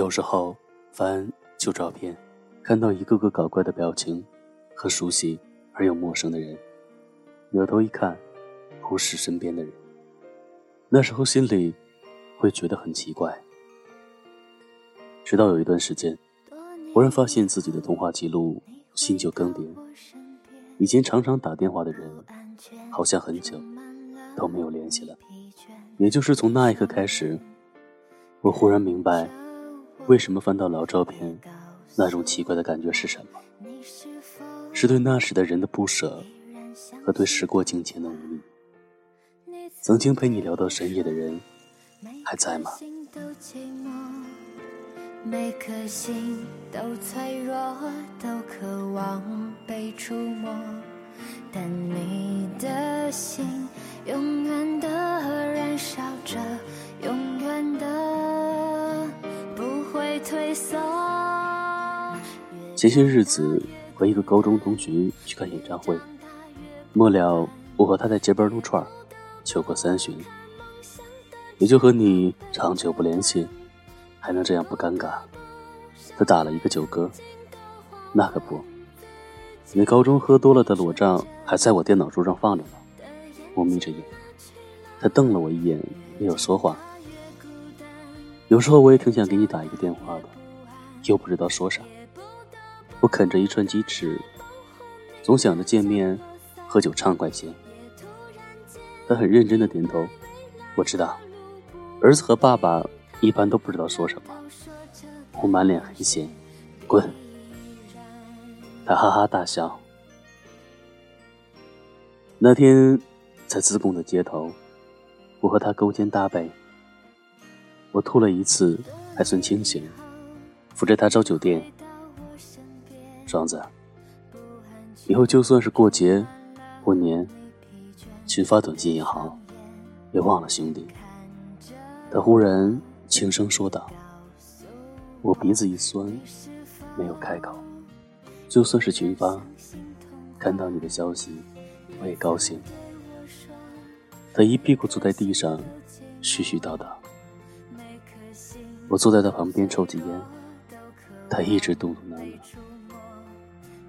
有时候翻旧照片，看到一个个搞怪的表情和熟悉而又陌生的人，扭头一看，不是身边的人。那时候心里会觉得很奇怪。直到有一段时间，忽然发现自己的通话记录新旧更迭，以前常常打电话的人，好像很久都没有联系了。也就是从那一刻开始，我忽然明白。为什么翻到老照片，那种奇怪的感觉是什么？是对那时的人的不舍，和对时过境迁的无力。曾经陪你聊到深夜的人，还在吗？每颗心都脆弱，都渴望被触摸，但你的心永远的燃烧着，永远的。前些日子和一个高中同学去看演唱会，末了我和他在街边撸串，求过三巡，也就和你长久不联系，还能这样不尴尬？他打了一个酒嗝，那可不，你高中喝多了的裸照还在我电脑桌上放着呢。我眯着眼，他瞪了我一眼，没有说话。有时候我也挺想给你打一个电话的，又不知道说啥。我啃着一串鸡翅，总想着见面喝酒畅快些。他很认真的点头，我知道，儿子和爸爸一般都不知道说什么。我满脸黑线，滚！他哈哈大笑。那天在自贡的街头，我和他勾肩搭背。我吐了一次，还算清醒，扶着他找酒店。双子，以后就算是过节、过年，群发短信也好，别忘了兄弟。他忽然轻声说道。我鼻子一酸，没有开口。就算是群发，看到你的消息，我也高兴。他一屁股坐在地上，絮絮叨叨。我坐在他旁边抽起烟，他一直嘟嘟囔囔。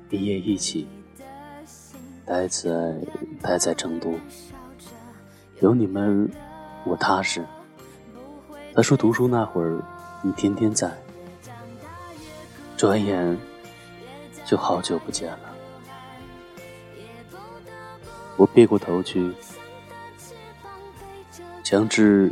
毕业一起，待在待在成都，有你们我踏实。他说读书那会儿你天天在，转眼就好久不见了。我别过头去，强制。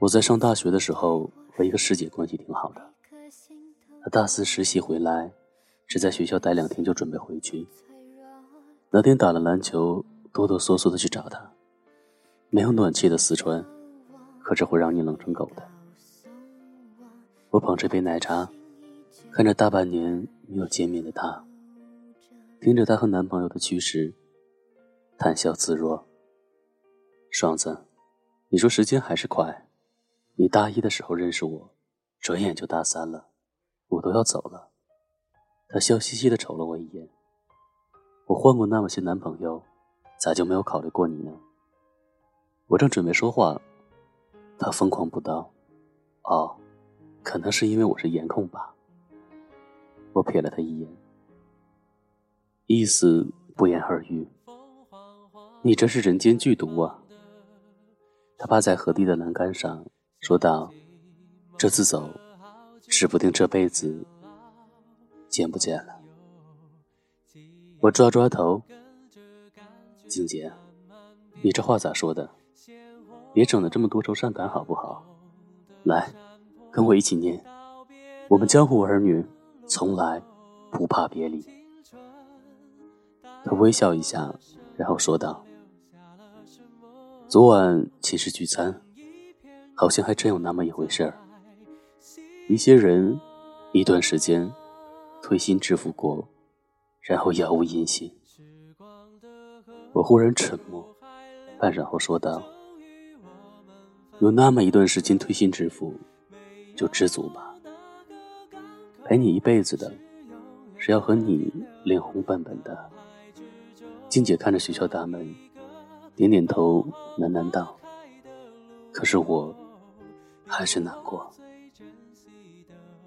我在上大学的时候和一个师姐关系挺好的，她大四实习回来，只在学校待两天就准备回去。那天打了篮球，哆哆嗦嗦的去找她。没有暖气的四川，可是会让你冷成狗的。我捧着杯奶茶，看着大半年没有见面的她，听着她和男朋友的趣事，谈笑自若。双子，你说时间还是快。你大一的时候认识我，转眼就大三了，我都要走了。他笑嘻嘻的瞅了我一眼。我换过那么些男朋友，咋就没有考虑过你呢？我正准备说话，他疯狂补刀：“哦，可能是因为我是颜控吧。”我瞥了他一眼，意思不言而喻。你真是人间剧毒啊！他趴在河堤的栏杆上。说道：“这次走，指不定这辈子见不见了。”我抓抓头，静姐，你这话咋说的？别整的这么多愁善感好不好？来，跟我一起念：“我们江湖儿女，从来不怕别离。”他微笑一下，然后说道：“昨晚寝室聚餐，好像还真有那么一回事儿。一些人，一段时间，推心置腹过，然后杳无音信。”我忽然沉默，半晌后说道：“有那么一段时间推心置腹，就知足吧。陪你一辈子的，是要和你脸红本本的。”静姐看着学校大门，点点头，喃喃道：“可是我，还是难过。”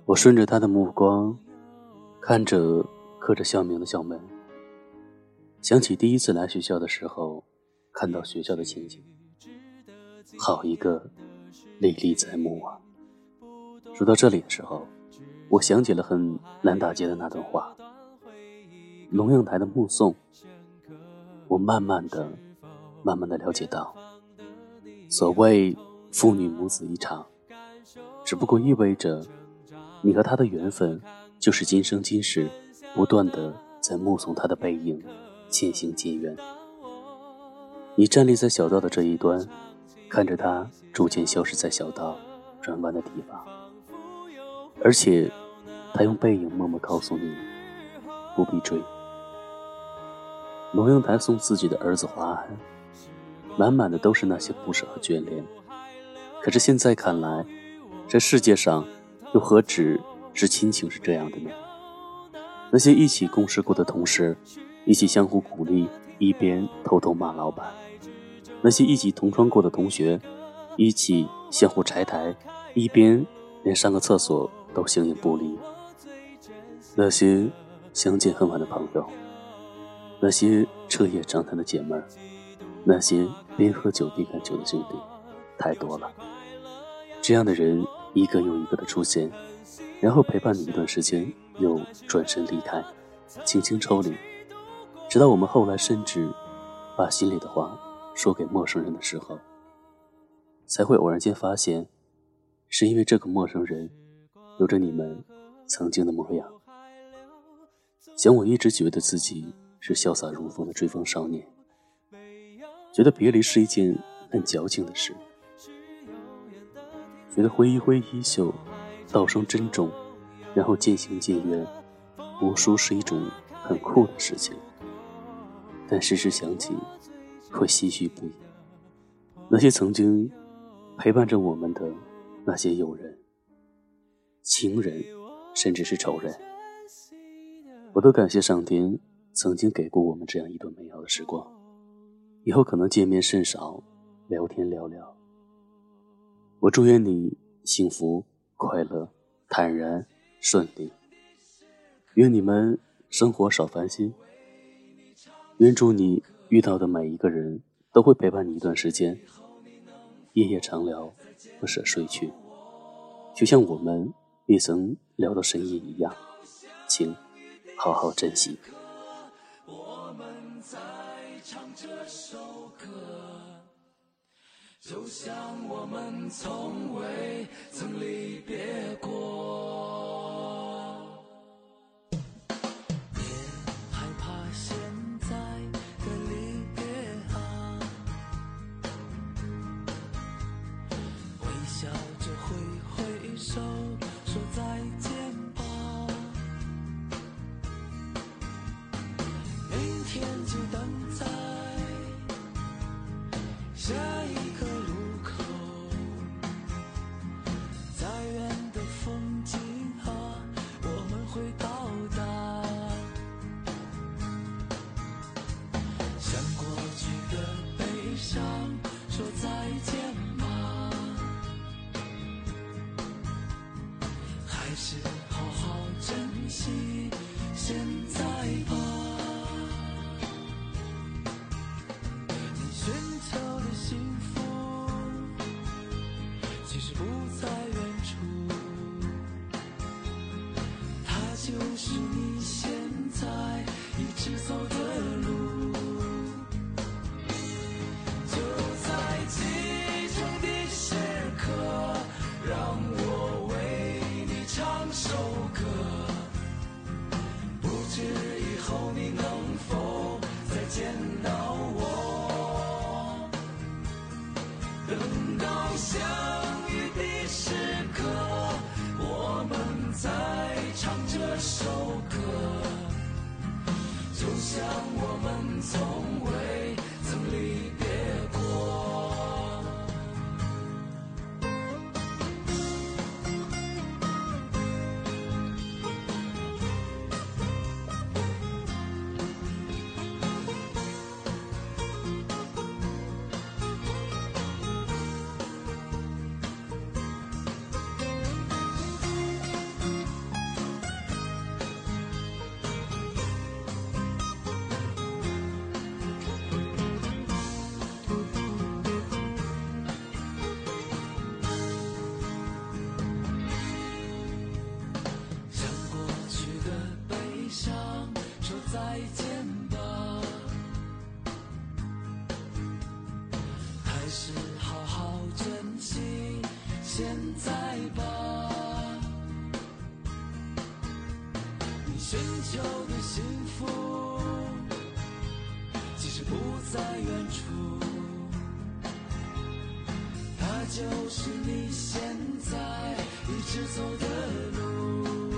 我顺着他的目光，看着刻着校名的校门。想起第一次来学校的时候，看到学校的情景，好一个历历在目啊！说到这里的时候，我想起了很难大街的那段话：龙应台的目送。我慢慢的、慢慢的了解到，所谓父女母子一场，只不过意味着你和他的缘分，就是今生今世不断的在目送他的背影。渐行渐远，你站立在小道的这一端，看着他逐渐消失在小道转弯的地方，而且他用背影默默告诉你不必追。龙应台送自己的儿子华安，满满的都是那些不舍和眷恋。可是现在看来，这世界上又何止是亲情是这样的呢？那些一起共事过的同事。一起相互鼓励，一边偷偷骂老板；那些一起同窗过的同学，一起相互拆台，一边连上个厕所都形影不离；那些相见恨晚的朋友，那些彻夜长谈的姐妹儿，那些边喝酒边看球的兄弟，太多了。这样的人一个又一个的出现，然后陪伴你一段时间，又转身离开，轻轻抽离。直到我们后来甚至把心里的话说给陌生人的时候，才会偶然间发现，是因为这个陌生人有着你们曾经的模样。想我一直觉得自己是潇洒如风的追风少年，觉得别离是一件很矫情的事，觉得挥一挥衣袖，道声珍重，然后渐行渐远，无书是一种很酷的事情。但时时想起，会唏嘘不已。那些曾经陪伴着我们的那些友人、情人，甚至是仇人，我都感谢上天曾经给过我们这样一段美好的时光。以后可能见面甚少，聊天寥寥。我祝愿你幸福、快乐、坦然、顺利。愿你们生活少烦心。愿祝你遇到的每一个人都会陪伴你一段时间，夜夜长聊，不舍睡去，就像我们也曾聊到深夜一样，请好好珍惜。这首歌就像我们从未曾离别过，别害怕现在的离别啊。微笑着挥挥手，说再见。一直走的路就在启程的时刻让我为你唱首歌不知以后你能否再见到我？等到相遇的时刻我们再唱这首像我们从寻求的幸福，其实不在远处。它就是你现在一直走的路，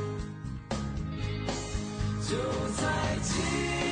就在今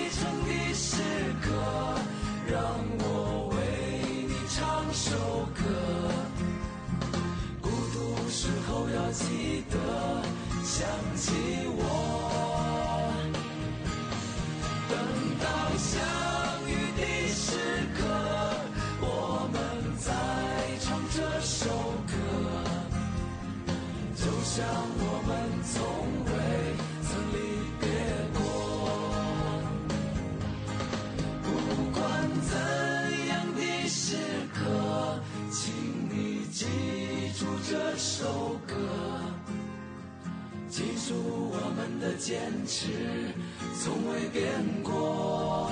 这首歌，记住我们的坚持从未变过。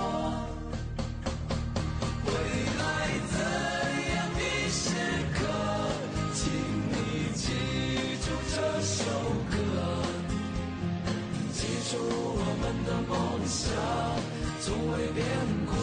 未来怎样的时刻，请你记住这首歌，记住我们的梦想从未变过，